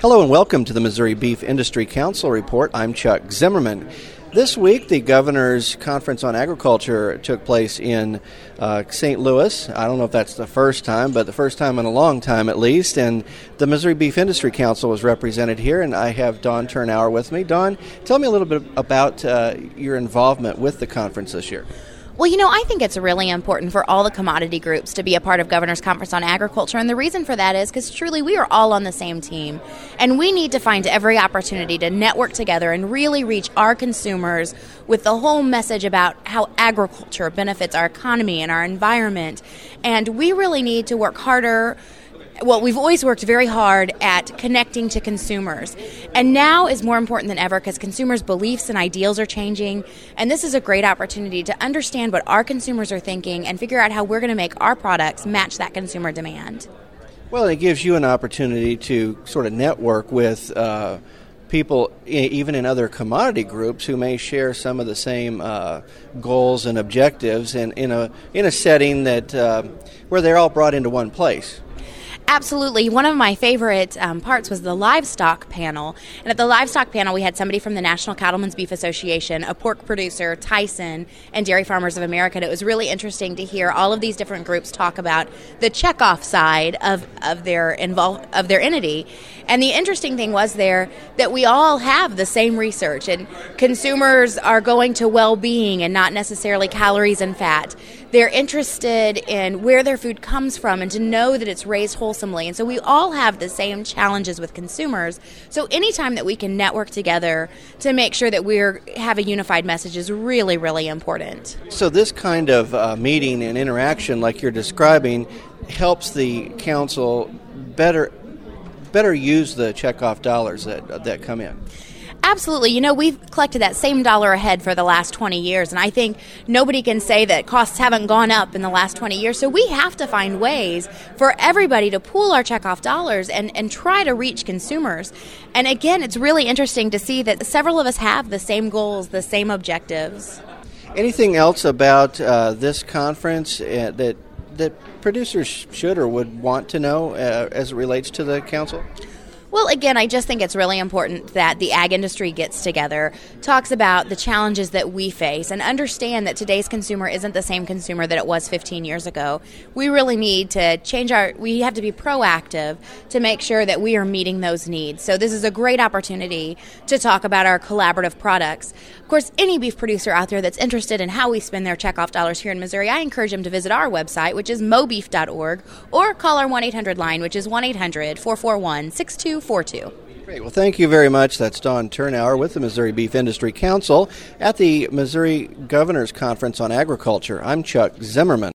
Hello and welcome to the Missouri Beef Industry Council Report. I'm Chuck Zimmerman. This week, the Governor's Conference on Agriculture took place in uh, St. Louis. I don't know if that's the first time, but the first time in a long time at least. And the Missouri Beef Industry Council was represented here, and I have Dawn Thurnau with me. Dawn, tell me a little bit about uh, your involvement with the conference this year. Well, you know, I think it's really important for all the commodity groups to be a part of Governor's Conference on Agriculture. And the reason for that is because truly we are all on the same team. And we need to find every opportunity to network together and really reach our consumers with the whole message about how agriculture benefits our economy and our environment. And we really need to work harder well, we've always worked very hard at connecting to consumers. And now is more important than ever because consumers' beliefs and ideals are changing. And this is a great opportunity to understand what our consumers are thinking and figure out how we're going to make our products match that consumer demand. Well, it gives you an opportunity to sort of network with. Uh, people, even in other commodity groups, who may share some of the same uh, goals and objectives, in, in a in a setting that uh, where they're all brought into one place. Absolutely. One of my favorite um, parts was the livestock panel. And at the livestock panel, we had somebody from the National Cattlemen's Beef Association, a pork producer, Tyson, and Dairy Farmers of America. And it was really interesting to hear all of these different groups talk about the checkoff side of, of their involve, of their entity. And the interesting thing was there that we all have the same research, and consumers are going to well being and not necessarily calories and fat. They're interested in where their food comes from and to know that it's raised And so we all have the same challenges with consumers. So anytime that we can network together to make sure that we have a unified message is really, really important. So this kind of uh, meeting and interaction, like you're describing, helps the council better better use the checkoff dollars that that come in. Absolutely. You know, we've collected that same dollar a head for the last 20 years, and I think nobody can say that costs haven't gone up in the last 20 years. So we have to find ways for everybody to pool our checkoff dollars and, and try to reach consumers. And again, it's really interesting to see that several of us have the same goals, the same objectives. Anything else about uh, this conference uh, that that producers should or would want to know uh, as it relates to the council? Well, again, I just think it's really important that the ag industry gets together, talks about the challenges that we face, and understand that today's consumer isn't the same consumer that it was 15 years ago. We really need to change our, we have to be proactive to make sure that we are meeting those needs. So, this is a great opportunity to talk about our collaborative products. Of course, any beef producer out there that's interested in how we spend their checkoff dollars here in Missouri, I encourage them to visit our website, which is mobeef.org, or call our 1 800 line, which is 1 800 441 6242. Great. Well, thank you very much. That's Dawn Thurnau with the Missouri Beef Industry Council at the Missouri Governor's Conference on Agriculture. I'm Chuck Zimmerman.